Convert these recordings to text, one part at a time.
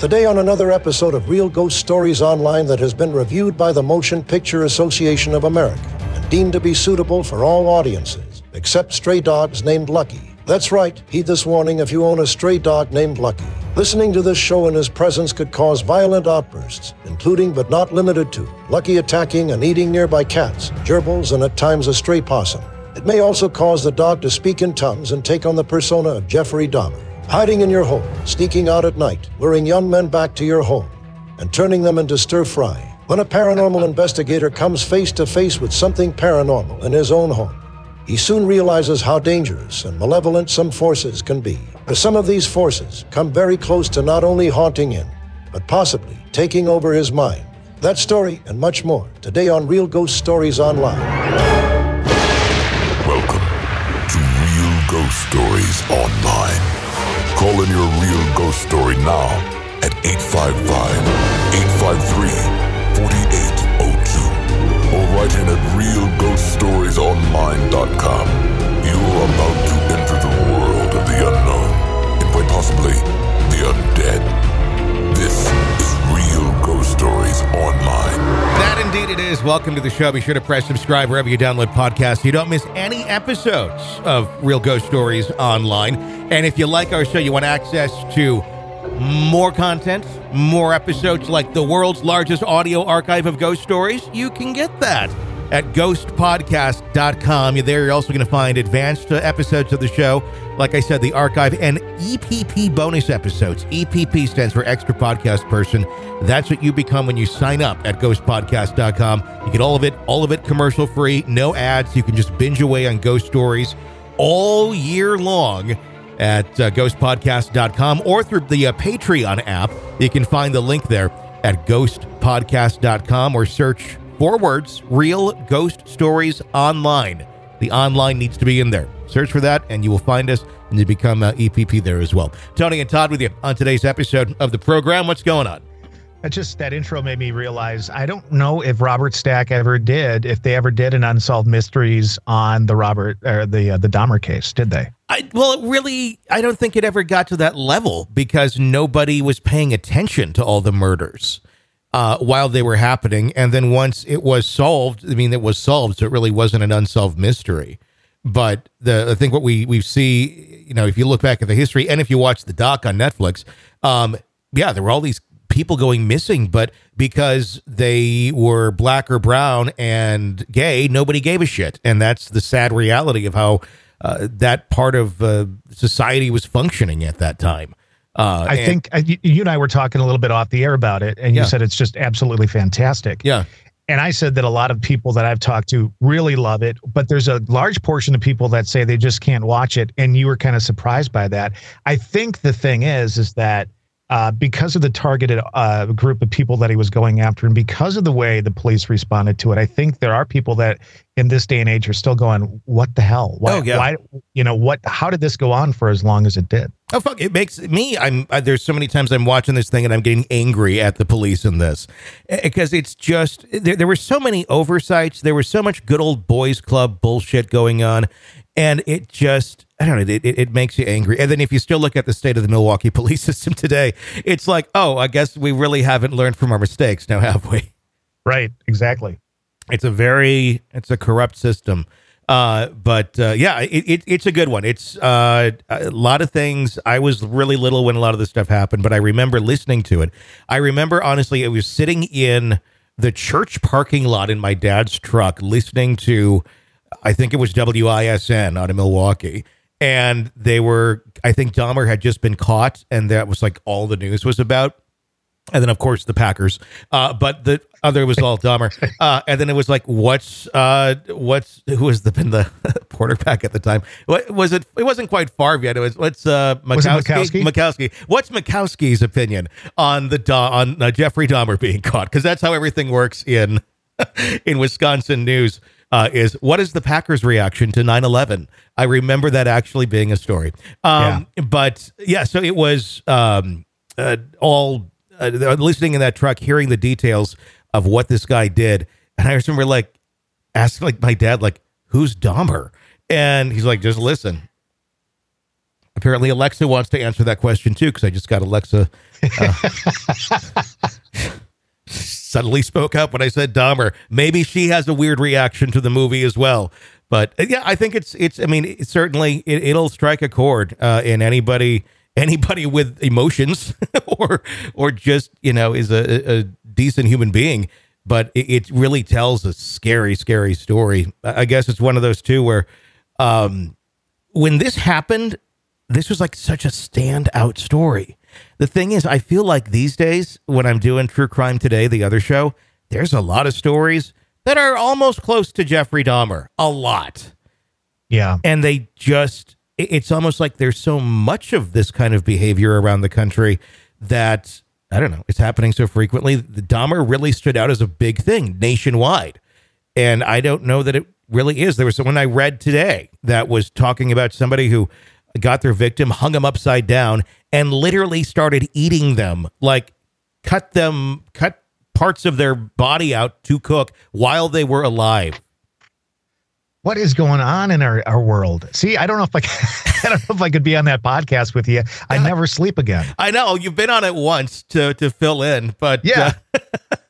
Today, on another episode of Real Ghost Stories Online that has been reviewed by the Motion Picture Association of America and deemed to be suitable for all audiences, except stray dogs named Lucky. That's right, heed this warning if you own a stray dog named Lucky. Listening to this show in his presence could cause violent outbursts, including but not limited to Lucky attacking and eating nearby cats, gerbils, and at times a stray possum. It may also cause the dog to speak in tongues and take on the persona of Jeffrey Dahmer. Hiding in your home, sneaking out at night, luring young men back to your home, and turning them into stir fry. When a paranormal investigator comes face to face with something paranormal in his own home, he soon realizes how dangerous and malevolent some forces can be. For some of these forces come very close to not only haunting him, but possibly taking over his mind. That story and much more today on Real Ghost Stories Online. Welcome to Real Ghost Stories Online. Call in your real ghost story now at 855 853 4802 or write in at realghoststoriesonline.com. You are about to enter the world of the unknown and quite possibly the undead. This is Real Ghost Stories Online. That indeed it is. Welcome to the show. Be sure to press subscribe wherever you download podcasts. so You don't miss any episodes of Real Ghost Stories online. And if you like our show, you want access to more content, more episodes like the world's largest audio archive of ghost stories, you can get that at ghostpodcast.com. There. You're also going to find advanced uh, episodes of the show. Like I said, the archive and EPP bonus episodes. EPP stands for Extra Podcast Person. That's what you become when you sign up at ghostpodcast.com. You get all of it, all of it commercial free, no ads. You can just binge away on ghost stories all year long at uh, ghostpodcast.com or through the uh, Patreon app. You can find the link there at ghostpodcast.com or search four words Real Ghost Stories Online. The online needs to be in there. Search for that and you will find us and you become uh, EPP there as well. Tony and Todd with you on today's episode of the program. What's going on? That just that intro made me realize I don't know if Robert Stack ever did, if they ever did an unsolved mysteries on the Robert or the uh, the Dahmer case, did they? I, well, it really, I don't think it ever got to that level because nobody was paying attention to all the murders uh, while they were happening. And then once it was solved, I mean, it was solved, so it really wasn't an unsolved mystery. But the I think what we we see, you know, if you look back at the history, and if you watch the doc on Netflix, um, yeah, there were all these people going missing, but because they were black or brown and gay, nobody gave a shit, and that's the sad reality of how uh, that part of uh, society was functioning at that time. Uh, I and- think uh, you, you and I were talking a little bit off the air about it, and you Yeah. said it's just absolutely fantastic. yeah, And I said that a lot of people that I've talked to really love it, but there's a large portion of people that say they just can't watch it. And you were kind of surprised by that. I think the thing is, is that uh, because of the targeted uh, group of people that he was going after, and because of the way the police responded to it, I think there are people that in this day and age are still going, "What the hell? Why? Oh, yeah. why you know what? How did this go on for as long as it did?" Oh fuck! It makes me. I'm. Uh, there's so many times I'm watching this thing and I'm getting angry at the police in this because it's just there. There were so many oversights. There was so much good old boys club bullshit going on, and it just I don't know. It, it, it makes you angry. And then if you still look at the state of the Milwaukee police system today, it's like, oh, I guess we really haven't learned from our mistakes now, have we? Right. Exactly. It's a very it's a corrupt system. Uh, but uh, yeah, it, it, it's a good one. It's uh, a lot of things. I was really little when a lot of this stuff happened, but I remember listening to it. I remember honestly, I was sitting in the church parking lot in my dad's truck listening to, I think it was WISN out of Milwaukee. And they were, I think Dahmer had just been caught, and that was like all the news was about and then of course the Packers. Uh, but the other was all dumber. Uh, and then it was like, what's uh, what's who was the been the quarterback at the time? What was it? It wasn't quite Favre yet. It was what's uh? Majkowski? Majkowski. What's Majkowski's opinion on the on uh, Jeffrey Dahmer being caught? Because that's how everything works in in Wisconsin news. Uh, is what is the Packers' reaction to 9-11? I remember that actually being a story. Um, But yeah, so it was um, uh, all uh, listening in that truck, hearing the details of what this guy did, and I remember like asking like my dad, like, "Who's Dahmer?" And he's like, "Just listen." Apparently, Alexa wants to answer that question too, because I just got Alexa. Suddenly spoke up when I said Dahmer. Maybe she has a weird reaction to the movie as well. But uh, yeah, I think it's it's. I mean, it, certainly it, will strike a chord uh, in anybody anybody with emotions or or just you know is a, a decent human being. But it, it, really tells a scary, scary story. I guess it's one of those two where um, when this happened, this was like such a standout story. The thing is, I feel like these days when I'm doing True Crime Today, the other show, there's a lot of stories that are almost close to Jeffrey Dahmer. A lot. Yeah. And they just, it's almost like there's so much of this kind of behavior around the country that, I don't know, it's happening so frequently. The Dahmer really stood out as a big thing nationwide. And I don't know that it really is. There was someone I read today that was talking about somebody who got their victim, hung them upside down, and literally started eating them, like cut them, cut parts of their body out to cook while they were alive. What is going on in our, our world? See, I don't know if I, I don't know if I could be on that podcast with you. I never sleep again. I know you've been on it once to to fill in, but yeah. Uh,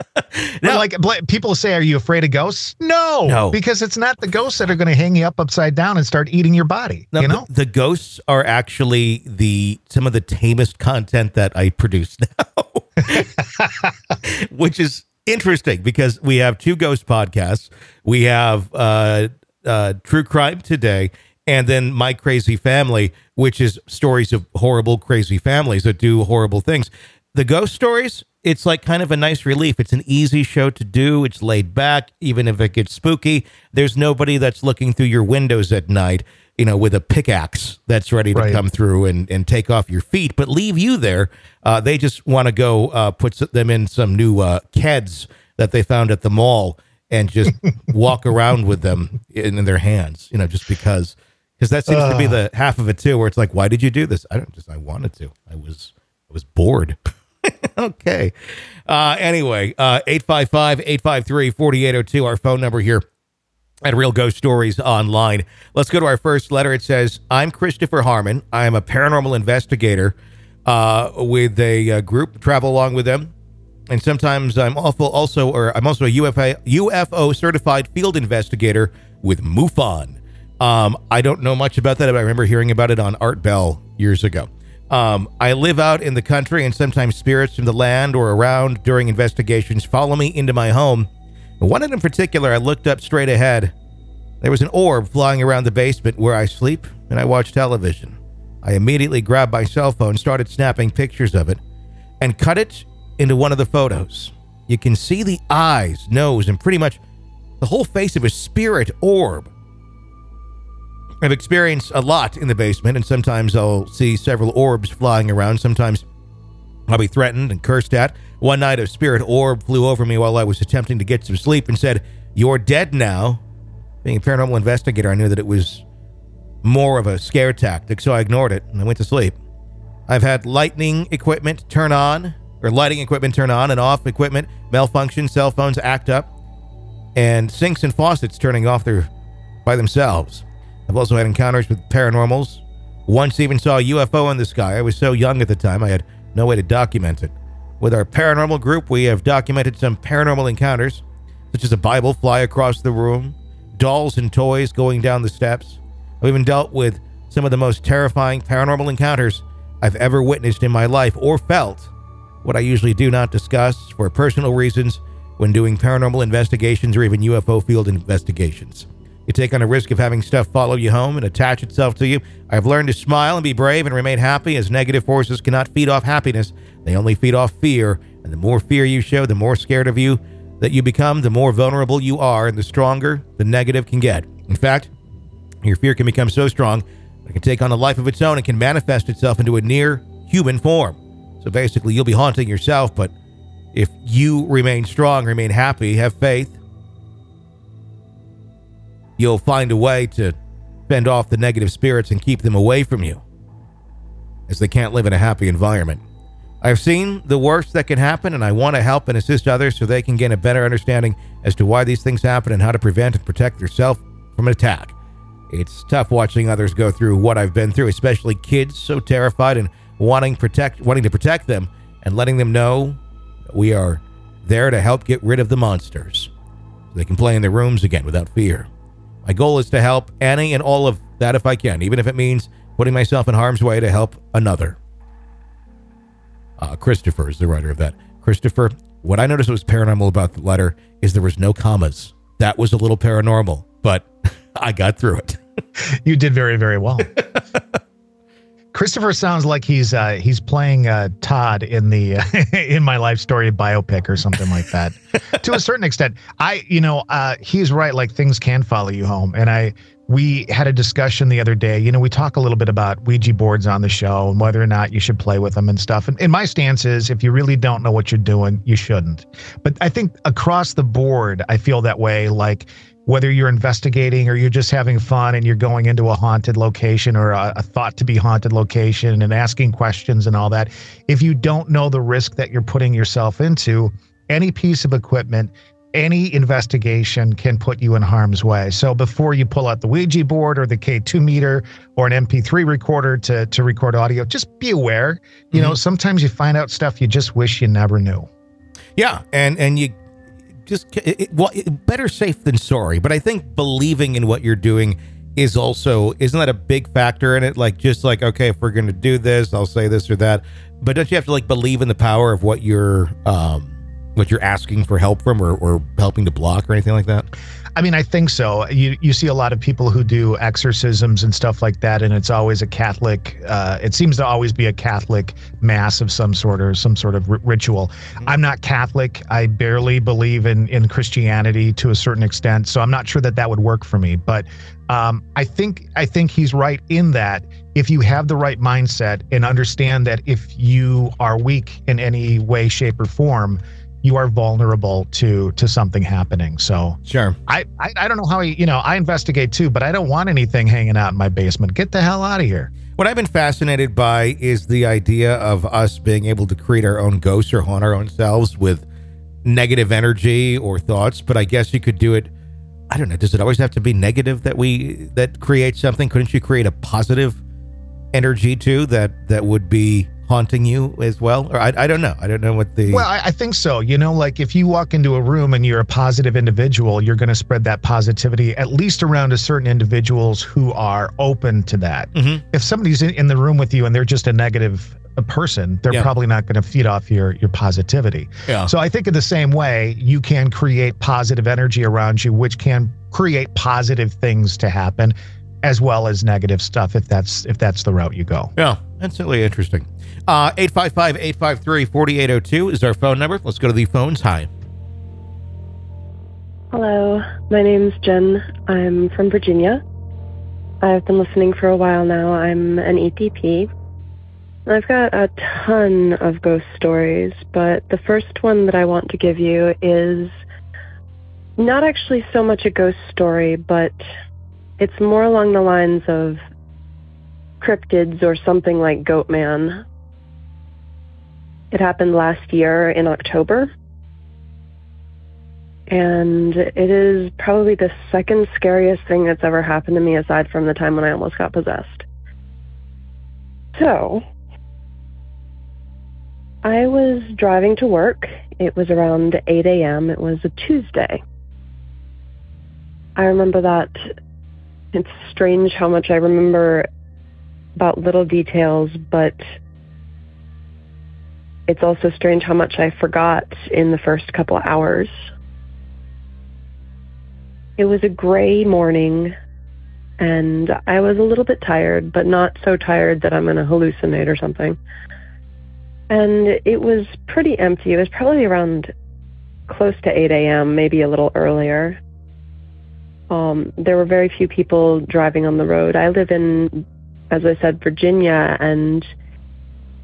now, like people say, are you afraid of ghosts? No, no, because it's not the ghosts that are going to hang you up upside down and start eating your body. No, you know, the, the, ghosts are actually the some of the tamest content that I produce now, which is interesting because we have two ghost podcasts. We have uh, uh, True Crime Today, and then My Crazy Family, which is stories of horrible, crazy families that do horrible things. The ghost stories it's like kind of a nice relief. It's an easy show to do. It's laid back, even if it gets spooky. There's nobody that's looking through your windows at night, you know, with a pickaxe that's ready to right. come through and, and take off your feet, but leave you there. Uh, they just want to go uh, put them in some new uh, Keds that they found at the mall and just walk around with them in, in, their hands, you know, just because. Because that seems to be the half of it too, where it's like, why did you do this? I don't just, I wanted to. I was, I was bored. okay. Uh, anyway, uh, 855 853 4802, our phone number here at Real Ghost Stories Online. Let's go to our first letter. It says, I'm Christopher Harmon. I am a paranormal investigator uh, with a, a, uh, group, travel along with them. And sometimes I'm awful also or I'm also a UFO, UFO certified field investigator with MUFON. Um, I don't know much about that, but I remember hearing about it on Art Bell years ago. Um, I live out in the country, and sometimes spirits from the land or around during investigations follow me into my home. One of in particular, I looked up straight ahead. There was an orb flying around the basement where I sleep and I watch television. I immediately grabbed my cell phone, started snapping pictures of it, and cut it into one of the photos. You can see the eyes, nose, and pretty much the whole face of a spirit orb I've experienced a lot in the basement, and sometimes I'll see several orbs flying around. Sometimes I'll be threatened and cursed at. One night, a spirit orb flew over me while I was attempting to get some sleep and said, You're dead now. Being a paranormal investigator, I knew that it was more of a scare tactic, so I ignored it and I went to sleep. I've had lightning equipment turn on, or lighting equipment turn on and off equipment malfunction, cell phones act up, and sinks and faucets turning off their by themselves. I've also had encounters with paranormals. Once even saw a UFO in the sky. I was so young at the time, I had no way to document it. With our paranormal group, we have documented some paranormal encounters, such as a Bible fly across the room, dolls and toys going down the steps. I've even dealt with some of the most terrifying paranormal encounters I've ever witnessed in my life or felt. What I usually do not discuss for personal reasons when doing paranormal investigations or even UFO field investigations. You take on a risk of having stuff follow you home and attach itself to you. I've learned to smile and be brave and remain happy as negative forces cannot feed off happiness. They only feed off fear. And the more fear you show, the more scared of you that you become, the more vulnerable you are, and the stronger the negative can get. In fact, your fear can become so strong that it can take on a life of its own and can manifest itself into a near human form. So basically, you'll be haunting yourself, but if you remain strong, remain happy, have faith, you'll find a way to fend off the negative spirits and keep them away from you, as they can't live in a happy environment. I've seen the worst that can happen, and I want to help and assist others so they can gain a better understanding as to why these things happen and how to prevent and protect yourself from an attack. It's tough watching others go through what I've been through, especially kids so terrified and wanting protect wanting to protect them and letting them know we are there to help get rid of the monsters. So they can play in their rooms again without fear. My goal is to help Annie and all of that if I can, even if it means putting myself in harm's way to help another. Uh, Christopher is the writer of that. Christopher, what I noticed was paranormal about the letter is there was no commas. That was a little paranormal, but I got through it. you did very, very well. Christopher sounds like he's uh, he's playing uh, Todd in the uh, in my life story biopic or something like that. to a certain extent, I you know uh, he's right. Like things can follow you home, and I we had a discussion the other day. You know, we talk a little bit about Ouija boards on the show and whether or not you should play with them and stuff. And, and my stance is, if you really don't know what you're doing, you shouldn't. But I think across the board, I feel that way. Like whether you're investigating or you're just having fun and you're going into a haunted location or a, a, thought to be haunted location and asking questions and all that, if you don't know the risk that you're putting yourself into, any piece of equipment, any investigation can put you in harm's way. So before you pull out the Ouija board or the K2 meter or an MP3 recorder to, to record audio, just be aware. You mm-hmm. know, sometimes you find out stuff you just wish you never knew. Yeah, and and you just it, well, it, better safe than sorry. But I think believing in what you're doing is also isn't that a big factor in it? Like just like okay, if we're going to do this, I'll say this or that. But don't you have to like believe in the power of what you're um what you're asking for help from or, or helping to block or anything like that? I mean, I think so. You you see a lot of people who do exorcisms and stuff like that, and it's always a Catholic. Uh, it seems to always be a Catholic mass of some sort or some sort of r- ritual. Mm-hmm. I'm not Catholic. I barely believe in in Christianity to a certain extent, so I'm not sure that that would work for me. But um, I think I think he's right in that if you have the right mindset and understand that if you are weak in any way, shape, or form you are vulnerable to to something happening. So sure, I, I I don't know how you know I investigate too, but I don't want anything hanging out in my basement. Get the hell out of here. What I've been fascinated by is the idea of us being able to create our own ghosts or haunt our own selves with negative energy or thoughts. But I guess you could do it. I don't know. Does it always have to be negative that we that create something? Couldn't you create a positive energy too that that would be haunting you as well? Or I, I don't know. I don't know what the. Well, I, I think so. You know, like if you walk into a room and you're a positive individual, you're going to spread that positivity at least around to certain individuals who are open to that. Mm-hmm. If somebody's in, in, the room with you and they're just a negative a person, they're yeah. probably not going to feed off your your positivity. Yeah. So I think in the same way, you can create positive energy around you, which can create positive things to happen as well as negative stuff if that's if that's the route you go. Yeah, that's really interesting. Uh 855-853-4802 is our phone number. Let's go to the phones. Hi. Hello, my name's Jen. I'm from Virginia. I've been listening for a while now. I'm an ETP. I've got a ton of ghost stories, but the first one that I want to give you is not actually so much a ghost story, but it's more along the lines of cryptids or something like Goatman. It happened last year in October. And it is probably the second scariest thing that's ever happened to me aside from the time when I almost got possessed. So, I was driving to work. It was around 8 a.m. It was a Tuesday. I remember that it's strange how much I remember about little details, but it's also strange how much I forgot in the first couple hours. It was a gray morning, and I was a little bit tired, but not so tired that I'm going to hallucinate or something. And it was pretty empty. It was probably around close to 8 a.m., maybe a little earlier. Um, there were very few people driving on the road. I live in, as I said, Virginia and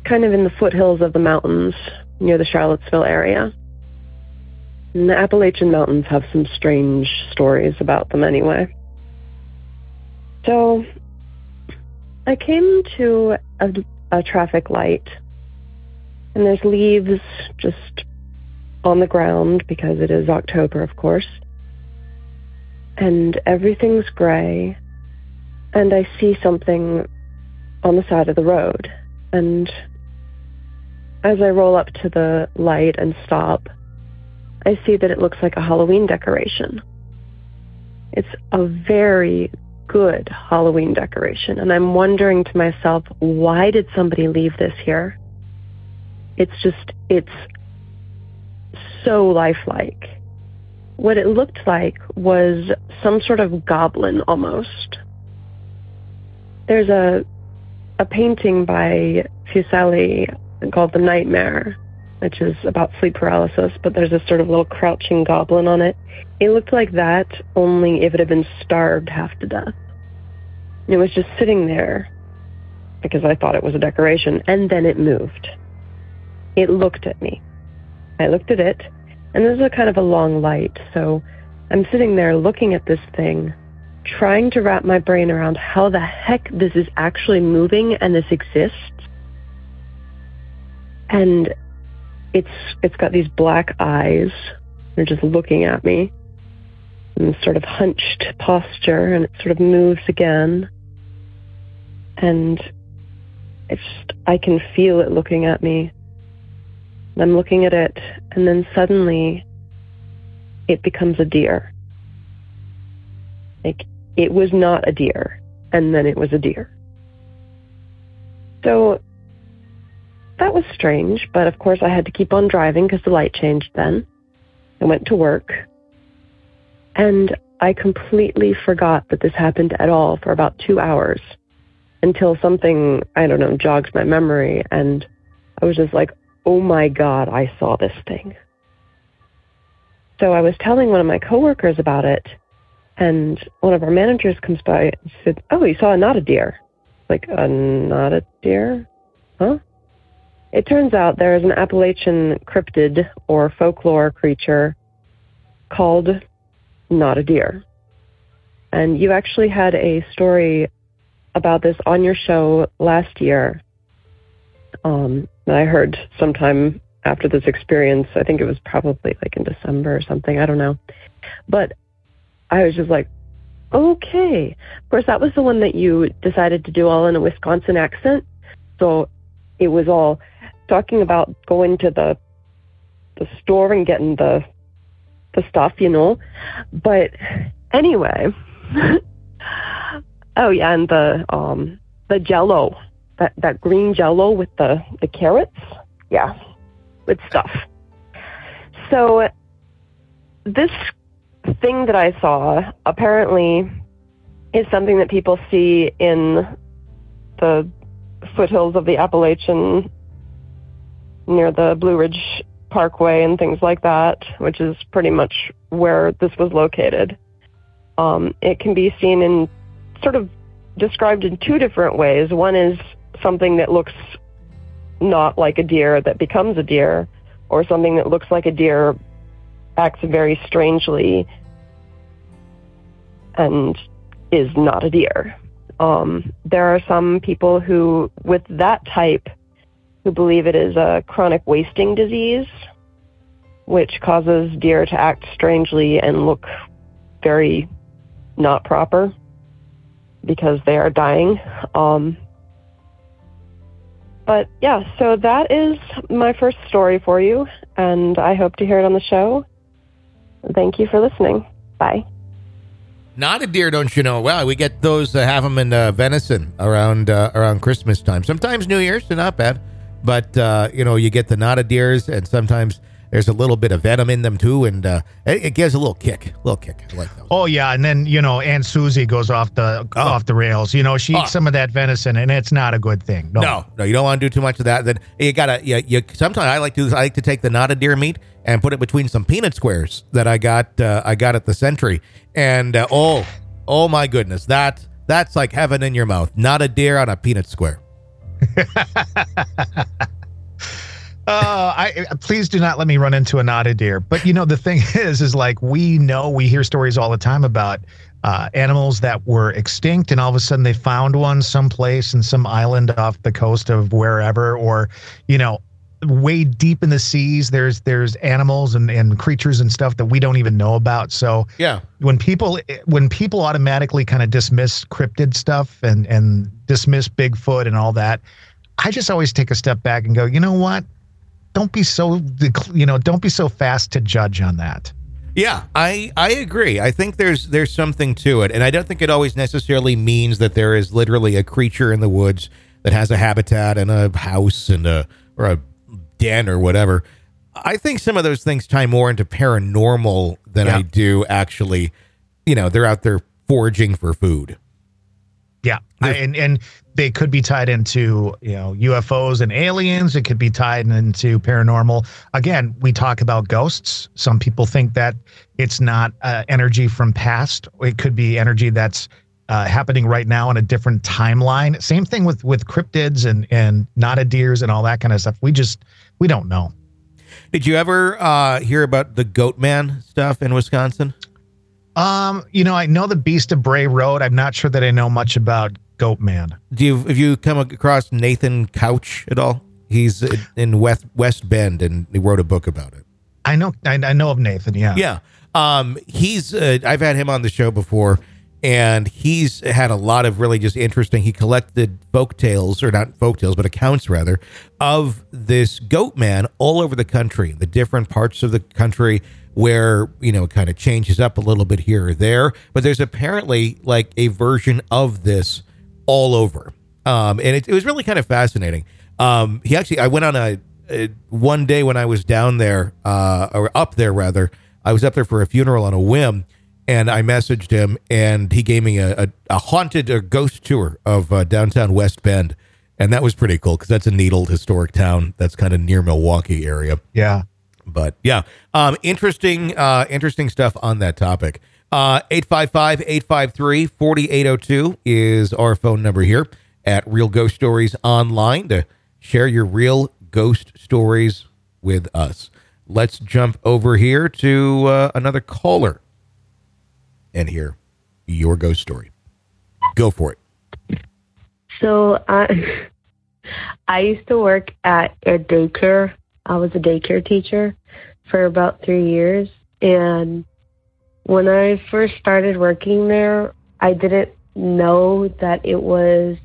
kind of in the foothills of the mountains near the Charlottesville area. And the Appalachian Mountains have some strange stories about them anyway. So I came to a, a traffic light, and there's leaves just on the ground because it is October, of course and everything's gray and I see something on the side of the road. And as I roll up to the light and stop, I see that it looks like a Halloween decoration. It's a very good Halloween decoration, and I'm wondering to myself, why did somebody leave this here? It's just, it's so lifelike. What it looked like was some sort of goblin almost. There's a a painting by Fuseli called The Nightmare, which is about sleep paralysis, but there's a sort of little crouching goblin on it. It looked like that, only if it had been starved half to death. It was just sitting there because I thought it was a decoration, and then it moved. It looked at me. I looked at it, and this is a kind of a long light, so I'm sitting there looking at this thing, trying to wrap my brain around how the heck this is actually moving and this exists. And it's it's got these black eyes. They're just looking at me. And sort of hunched posture and it sort of moves again. And it's just, I can feel it looking at me. I'm looking at it, and then suddenly it becomes a deer. Like it was not a deer, and then it was a deer. So that was strange, but of course I had to keep on driving because the light changed then. I went to work, and I completely forgot that this happened at all for about two hours until something, I don't know, jogs my memory, and I was just like, oh my God, I saw this thing. So I was telling one of my coworkers about it, and one of our managers comes by and said, Oh, you saw a not a deer. Like, a not a deer? Huh? It turns out there is an Appalachian cryptid or folklore creature called not a deer. And you actually had a story about this on your show last year um, that I heard sometime after this experience. I think it was probably like in December or something. I don't know. But I was just like, okay. Of course, that was the one that you decided to do all in a Wisconsin accent. So it was all talking about going to the the store and getting the the stuff, you know. But anyway, oh yeah, and the um the Jello, that that green Jello with the the carrots, yeah, good stuff. So this thing that I saw apparently is something that people see in the foothills of the Appalachian near the Blue Ridge Parkway and things like that, which is pretty much where this was located. Um, it can be seen in sort of described in two different ways. One is something that looks not like a deer that becomes a deer, or something that looks like a deer acts very strangely and is not a deer. Um, there are some people who, with that type, who believe it is a chronic wasting disease, which causes deer to act strangely and look very not proper because they are dying. Um, but yeah, so that is my first story for you, and I hope to hear it on the show. Thank you for listening. Bye. Not a deer, don't you know? Well, we get those, uh, have them in uh, venison around uh, around Christmas time. Sometimes New Year's, they're not bad. But, uh, you know, you get the not a deers, and sometimes there's a little bit of venom in them too, and uh, it, it gives a little kick, a little kick. I like those. Oh yeah, and then you know Aunt Susie goes off the Oh. off the rails. You know she Oh. eats some of that venison, and it's not a good thing. No, No, no, you don't want to do too much of that. Then you gotta, you, you sometimes I like to, I like to take the not a deer meat and put it between some peanut squares that I got, uh, I got at the Century, and uh, oh, oh my goodness, that that's like heaven in your mouth. Not a deer on a peanut square. Uh, I please do not let me run into a knotted deer. But you know, the thing is, is like we know we hear stories all the time about uh, animals that were extinct, and all of a sudden they found one someplace in some island off the coast of wherever, or you know, way deep in the seas. There's there's animals and, and creatures and stuff that we don't even know about. So Yeah. when people when people automatically kind of dismiss cryptid stuff and and dismiss Bigfoot and all that, I just always take a step back and go, you know what? Don't be so you know don't be so fast to judge on that. Yeah, I I agree. I think there's there's something to it, and I don't think it always necessarily means that there is literally a creature in the woods that has a habitat and a house and a or a den or whatever. I think some of those things tie more into paranormal than I do actually. You know, they're out there foraging for food. Yeah, I, and and they could be tied into you know UFOs and aliens. It could be tied into paranormal. Again, we talk about ghosts. Some people think that it's not uh, energy from past. It could be energy that's uh, happening right now in a different timeline. Same thing with with cryptids and and deers and all that kind of stuff. We just we don't know. Did you ever uh, hear about the Goat Man stuff in Wisconsin? Um, you know, I know the Beast of Bray Road. I'm not sure that I know much about Goat Man. Do you have you come across Nathan Couch at all? He's in West West Bend, and he wrote a book about it. I know I, I know of Nathan. Yeah. Yeah. Um, he's uh, I've had him on the show before, and he's had a lot of really just interesting. He collected folk tales, or not folk tales, but accounts rather, of this goat man all over the country, the different parts of the country where you know it kind of changes up a little bit here or there. But there's apparently like a version of this all over, um, and it, it was really kind of fascinating. Um, he actually, I went on a, a one day when I was down there, uh, or up there rather. I was up there for a funeral on a whim, and I messaged him, and he gave me a, a, a haunted or ghost tour of uh, downtown West Bend, and that was pretty cool because that's a neat historic town that's kind of near Milwaukee area. Yeah. But yeah, um, interesting, uh, interesting stuff on that topic. Uh, 855-853-4802 is our phone number here at Real Ghost Stories Online to share your real ghost stories with us. Let's jump over here to uh, another caller and hear your ghost story. Go for it. So I I used to work at a daycare. I was a daycare teacher for about three years, and when I first started working there, I didn't know that it was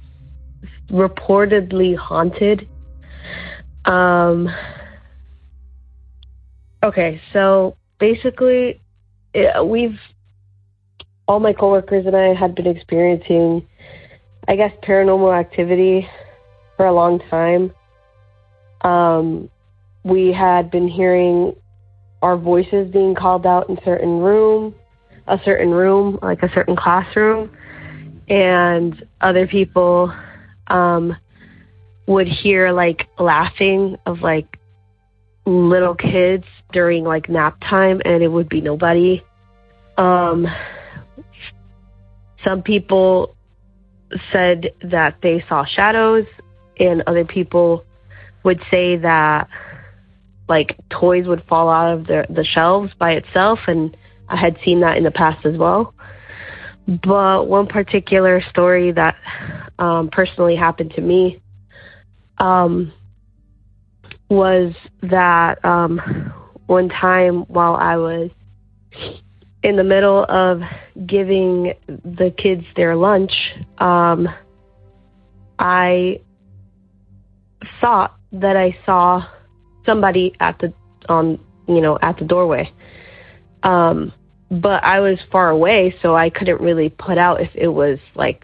reportedly haunted. Um. Okay, so basically, it, we've all my coworkers and I had been experiencing I guess paranormal activity for a long time. Um, we had been hearing our voices being called out in certain room, a certain room, like a certain classroom, and other people um, would hear like laughing of like little kids during like nap time, and it would be nobody. Um, some people said that they saw shadows, and other people would say that like toys would fall out of the the shelves by itself, and I had seen that in the past as well. But one particular story that um, personally happened to me um, was that um, one time while I was in the middle of giving the kids their lunch, um, I thought that I saw somebody at the on you know at the doorway. Um, but I was far away, so I couldn't really put out if it was like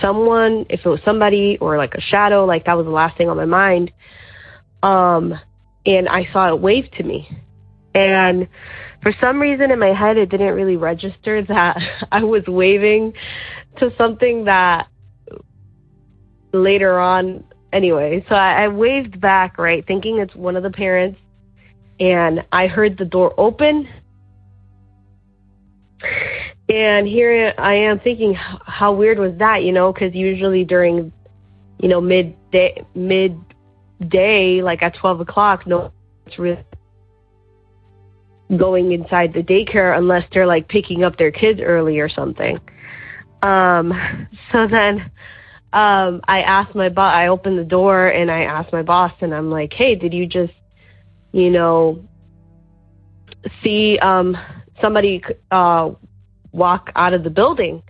someone, if it was somebody or like a shadow. Like that was the last thing on my mind. Um, and I saw it wave to me, and for some reason in my head it didn't really register that I was waving to something that later on anyway so I, I waved back right thinking it's one of the parents and I heard the door open and here I am thinking how weird was that you know because usually during you know mid day mid day like at 12 o'clock no it's really going inside the daycare unless they're like picking up their kids early or something. Um, so then um, I asked my boss. I opened the door and I asked my boss, and I'm like, "Hey, did you just, you know, see um, somebody uh, walk out of the building?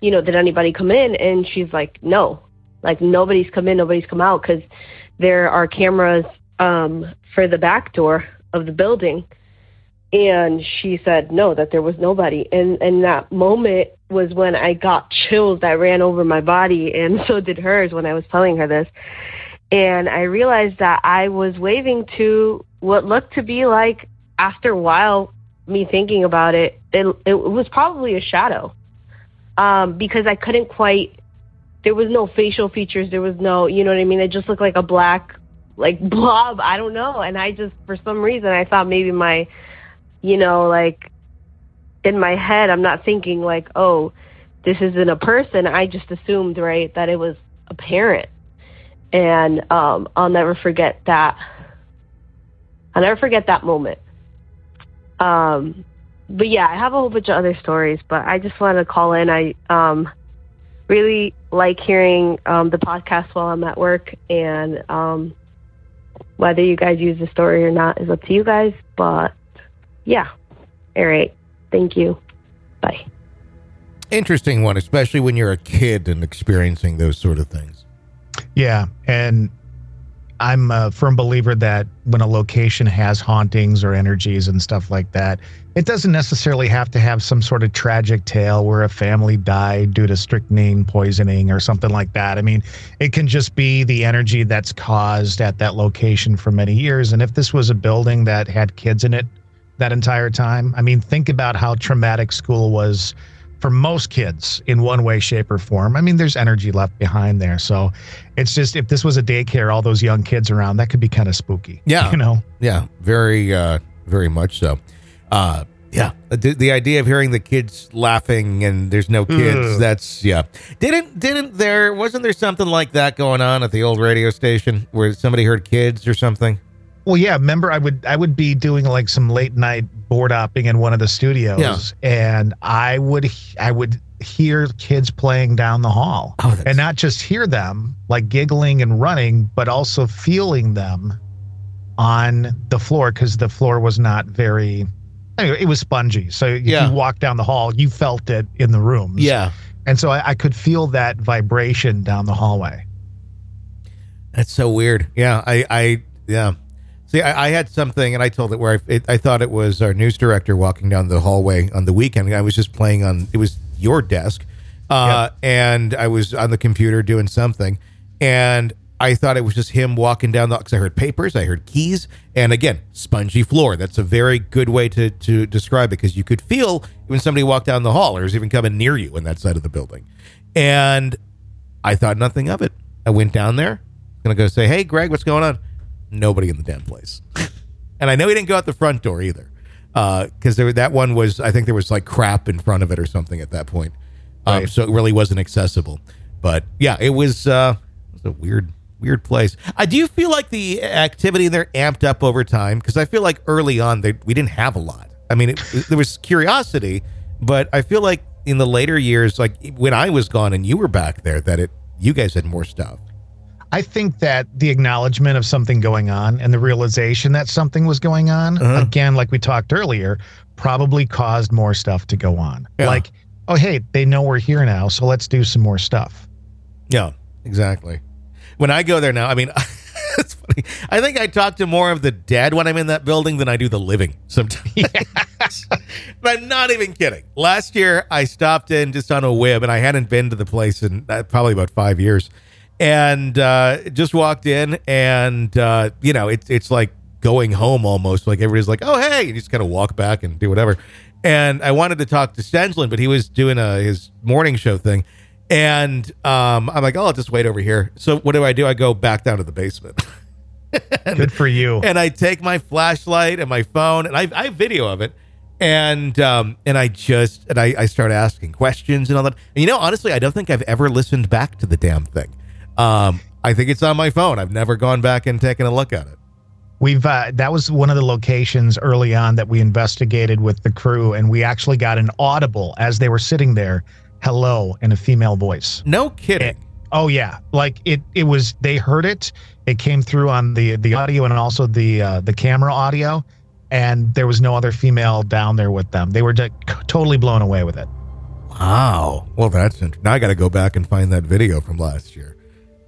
You know, did anybody come in?" And she's like, "No, like nobody's come in, nobody's come out because there are cameras um, for the back door of the building." And she said no, that there was nobody. And in that moment was when I got chills that ran over my body, and so did hers when I was telling her this. And I realized that I was waving to what looked to be like, after a while, me thinking about it, it, it was probably a shadow. Um, because I couldn't quite, there was no facial features, there was no, you know what I mean? It just looked like a black, like blob, I don't know. And I just, for some reason, I thought maybe my, you know, like in my head, I'm not thinking like, oh, this isn't a person. I just assumed, right, that it was a parent. And um, I'll never forget that. I'll never forget that moment. Um, but yeah, I have a whole bunch of other stories, but I just wanted to call in. I um, really like hearing um, the podcast while I'm at work, and um, whether you guys use the story or not is up to you guys. But yeah, all right. Thank you. Bye. Interesting one, especially when you're a kid and experiencing those sort of things. Yeah, and I'm a firm believer that when a location has hauntings or energies and stuff like that, it doesn't necessarily have to have some sort of tragic tale where a family died due to strychnine poisoning or something like that. I mean, it can just be the energy that's caused at that location for many years. And if this was a building that had kids in it that entire time, I mean, think about how traumatic school was for most kids in one way, shape, or form. I mean, there's energy left behind there. So it's just if this was a daycare, all those young kids around, that could be kind of spooky. Yeah. You know? Yeah, very, uh, very much so. Uh, yeah, the, the idea of hearing the kids laughing and there's no kids, Ugh. that's yeah. Didn't didn't there wasn't there something like that going on at the old radio station where somebody heard kids or something? Well, yeah. Remember, I would I would be doing like some late night board hopping in one of the studios, Yeah. and I would I would hear kids playing down the hall, Oh, that's- and not just hear them like giggling and running, but also feeling them on the floor because the floor was not very. Anyway, it was spongy, so if Yeah. you walk down the hall, you felt it in the rooms. Yeah, and so I, I could feel that vibration down the hallway. that's so weird. Yeah, I I yeah. See, I, I had something, and I told it where I, it, I thought it was our news director walking down the hallway on the weekend. I was just playing on it was your desk, uh, and I was on the computer doing something, and I thought it was just him walking down the because I heard papers, I heard keys, and again, spongy floor. That's a very good way to to describe it because you could feel when somebody walked down the hall or was even coming near you on that side of the building, and I thought nothing of it. I went down there, gonna go say, "Hey, Greg, what's going on?" Nobody in the damn place, and I know he didn't go out the front door either, because there that one was. I think there was like crap in front of it or something at that point, um, Right. so it really wasn't accessible. But yeah, it was. Uh, it was a weird, weird place. I do you feel like the activity there amped up over time because I feel like early on they, we didn't have a lot. I mean, it, there was curiosity, but I feel like in the later years, like when I was gone and you were back there, that it you guys had more stuff. I think that the acknowledgement of something going on and the realization that something was going on, Uh-huh. again, like we talked earlier, probably caused more stuff to go on. Yeah. Like, oh, hey, they know we're here now, so let's do some more stuff. Yeah, exactly. When I go there now, I mean, it's funny. I think I talk to more of the dead when I'm in that building than I do the living sometimes. but I'm not even kidding. Last year, I stopped in just on a whim, and I hadn't been to the place in uh, probably about five years, and uh, just walked in, and uh, you know, it's it's like going home almost. Like everybody's like, "Oh, hey," and you just kind of walk back and do whatever. And I wanted to talk to Stenslin, but he was doing a, his morning show thing. And um, I'm like, oh, I'll just wait over here. So what do I do? I go back down to the basement. Good for you. and I take my flashlight and my phone, and I, I have video of it, and um, and I just and I, I start asking questions and all that. And you know, honestly, I don't think I've ever listened back to the damn thing. Um, I think it's on my phone. I've never gone back and taken a look at it. We've uh, that was one of the locations early on that we investigated with the crew, and we actually got an audible as they were sitting there, hello, in a female voice. No kidding. Oh yeah, like it. It was. They heard it. It came through on the the audio and also the uh, the camera audio, and there was no other female down there with them. They were just totally blown away with it. Wow. Well, that's interesting. Now I got to go back and find that video from last year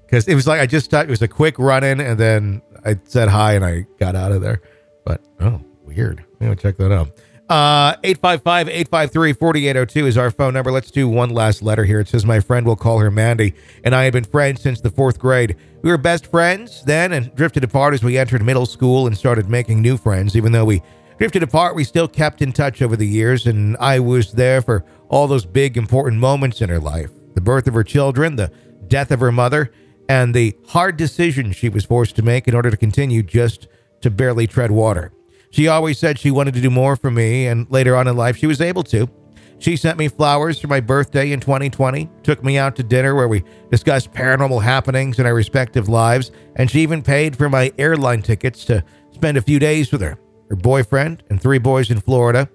because it was like I just thought it was a quick run in, and then I said hi and I got out of there. But oh, weird. Gonna check that out. Uh, 855-853-4802 is our phone number. Let's do one last letter here. It says, my friend will call her Mandy, and I have been friends since the fourth grade. We were best friends then and drifted apart as we entered middle school and started making new friends. Even though we drifted apart, we still kept in touch over the years, and I was there for all those big, important moments in her life. The birth of her children, the death of her mother, and the hard decisions she was forced to make in order to continue just to barely tread water. She always said she wanted to do more for me, and later on in life, she was able to. She sent me flowers for my birthday in 2020, took me out to dinner where we discussed paranormal happenings in our respective lives, and she even paid for my airline tickets to spend a few days with her, her boyfriend, and three boys in Florida.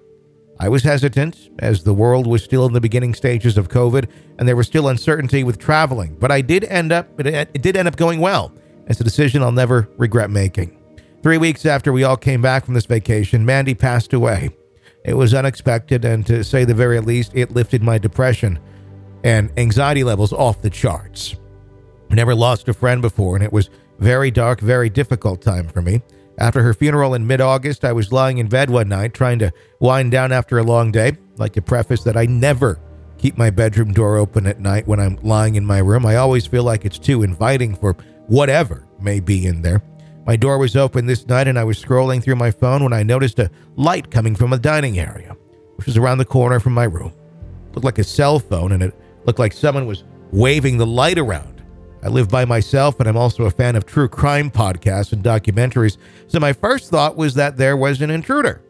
I was hesitant, as the world was still in the beginning stages of COVID, and there was still uncertainty with traveling, but I did end up, it did end up going well. It's a decision I'll never regret making. Three weeks after we all came back from this vacation, Mandy passed away. It was unexpected, and to say the very least, it lifted my depression and anxiety levels off the charts. I never lost a friend before, and it was very dark, very difficult time for me. After her funeral in mid August, I was lying in bed one night trying to wind down after a long day. Like to preface that I never keep my bedroom door open at night when I'm lying in my room. I always feel like it's too inviting for whatever may be in there. My door was open this night and I was scrolling through my phone when I noticed a light coming from the dining area, which was around the corner from my room. It looked like a cell phone and it looked like someone was waving the light around. I live by myself and I'm also a fan of true crime podcasts and documentaries, so my first thought was that there was an intruder.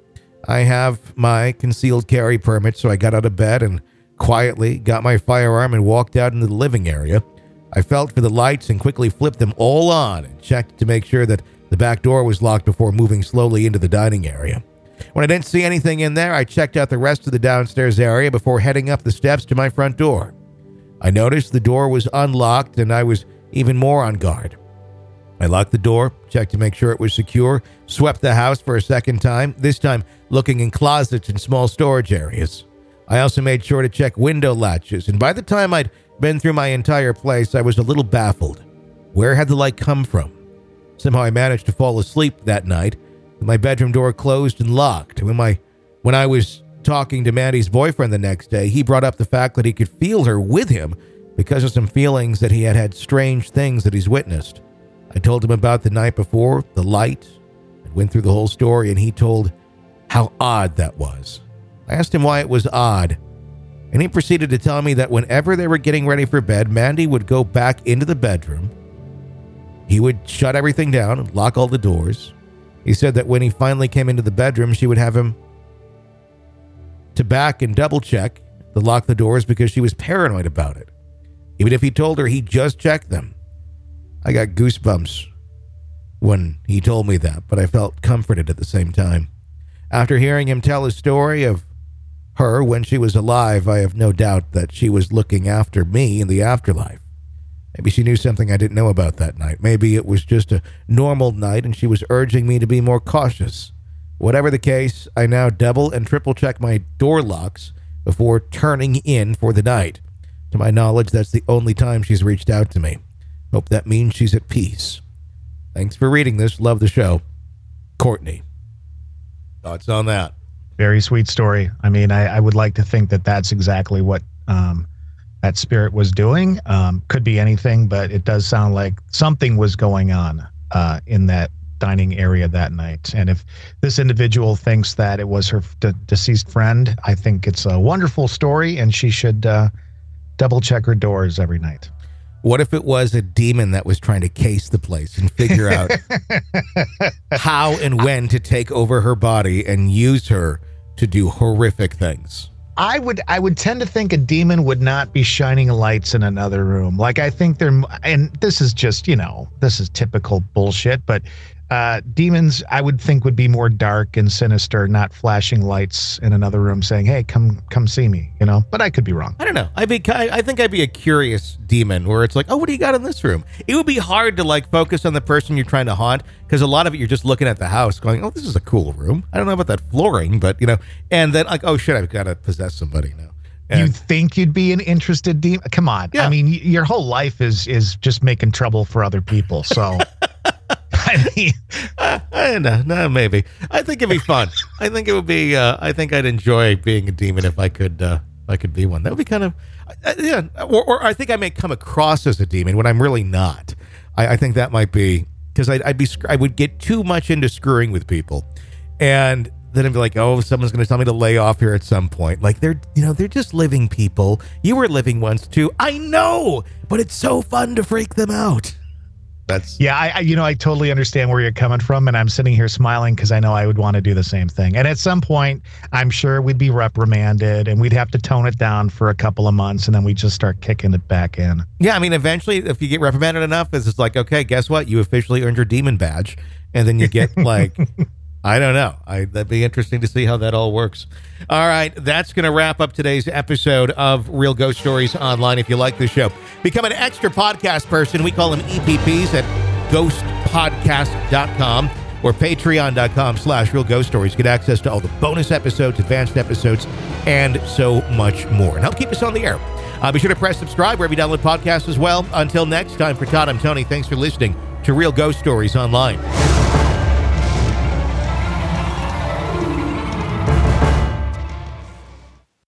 I have my concealed carry permit, so I got out of bed and quietly got my firearm and walked out into the living area. I felt for the lights and quickly flipped them all on and checked to make sure that the back door was locked before moving slowly into the dining area. When I didn't see anything in there, I checked out the rest of the downstairs area before heading up the steps to my front door. I noticed the door was unlocked and I was even more on guard. I locked the door, checked to make sure it was secure, swept the house for a second time, this time looking in closets and small storage areas. I also made sure to check window latches, and by the time I'd been through my entire place, I was a little baffled. Where had the light come from? Somehow I managed to fall asleep that night my bedroom door closed and locked. When my when I was talking to Mandy's boyfriend the next day, he brought up the fact that he could feel her with him because of some feelings that he had had strange things that he's witnessed. I told him about the night before, the light, and went through the whole story, and he told how odd that was. I asked him why it was odd, and he proceeded to tell me that whenever they were getting ready for bed, Mandy would go back into the bedroom. He would shut everything down and lock all the doors. He said that when he finally came into the bedroom, she would have him to back and double check to lock the doors because she was paranoid about it. Even if he told her he just checked them. I got goosebumps when he told me that, but I felt comforted at the same time. After hearing him tell his story of her when she was alive, I have no doubt that she was looking after me in the afterlife. Maybe she knew something I didn't know about that night. Maybe it was just a normal night and she was urging me to be more cautious. Whatever the case, I now double and triple check my door locks before turning in for the night. To my knowledge, that's the only time she's reached out to me. Hope that means she's at peace. Thanks for reading this. Love the show. Courtney. Thoughts on that? Very sweet story. I mean, I, I would like to think that that's exactly what um, that spirit was doing. Um, could be anything, but it does sound like something was going on uh, in that dining area that night. And if this individual thinks that it was her de- deceased friend, I think it's a wonderful story, and she should uh, double check her doors every night. What if it was a demon that was trying to case the place and figure out how and when to take over her body and use her to do horrific things? I would I would tend to think a demon would not be shining lights in another room. Like I think they're and this is just, you know, this is typical bullshit, but uh, demons I would think would be more dark and sinister, not flashing lights in another room saying, "Hey, come come see me," you know. But I could be wrong. I don't know. I'd be. I think I'd be a curious demon where it's like, oh, what do you got in this room? It would be hard to like focus on the person you're trying to haunt because a lot of it you're just looking at the house, going, oh, this is a cool room. I don't know about that flooring, but you know, and then like, oh shit, I've got to possess somebody now. You think you'd be an interested demon? Come on. Yeah. I mean, your whole life is is just making trouble for other people. So I mean, uh, know, no, maybe. I think it'd be fun. I think it would be. Uh, I think I'd enjoy being a demon if I could. Uh, if I could be one. That would be kind of. Yeah. Or, or, I think I may come across as a demon when I'm really not. I, I think that might be because I'd, I'd be. I would get too much into screwing with people, and then I'd be like, oh, someone's going to tell me to lay off here at some point. Like they're, you know, they're just living people. You were living once too. I know, but it's so fun to freak them out. That's yeah, I, I, you know I totally understand where you're coming from, and I'm sitting here smiling because I know I would want to do the same thing. And at some point, I'm sure we'd be reprimanded, and we'd have to tone it down for a couple of months, and then we just start kicking it back in. Yeah, I mean, eventually, if you get reprimanded enough, it's just like, okay, guess what? You officially earned your demon badge, and then you get like I don't know. I, that'd be interesting to see how that all works. All right, that's going to wrap up today's episode of Real Ghost Stories Online. If you like the show, become an extra podcast person. We call them EPPs at ghostpodcast.com or patreon.com slash real ghost stories. Get access to all the bonus episodes, advanced episodes, and so much more. And help keep us on the air. Uh, be sure to press subscribe wherever you download podcasts as well. Until next time, for Todd, I'm Tony. Thanks for listening to Real Ghost Stories Online.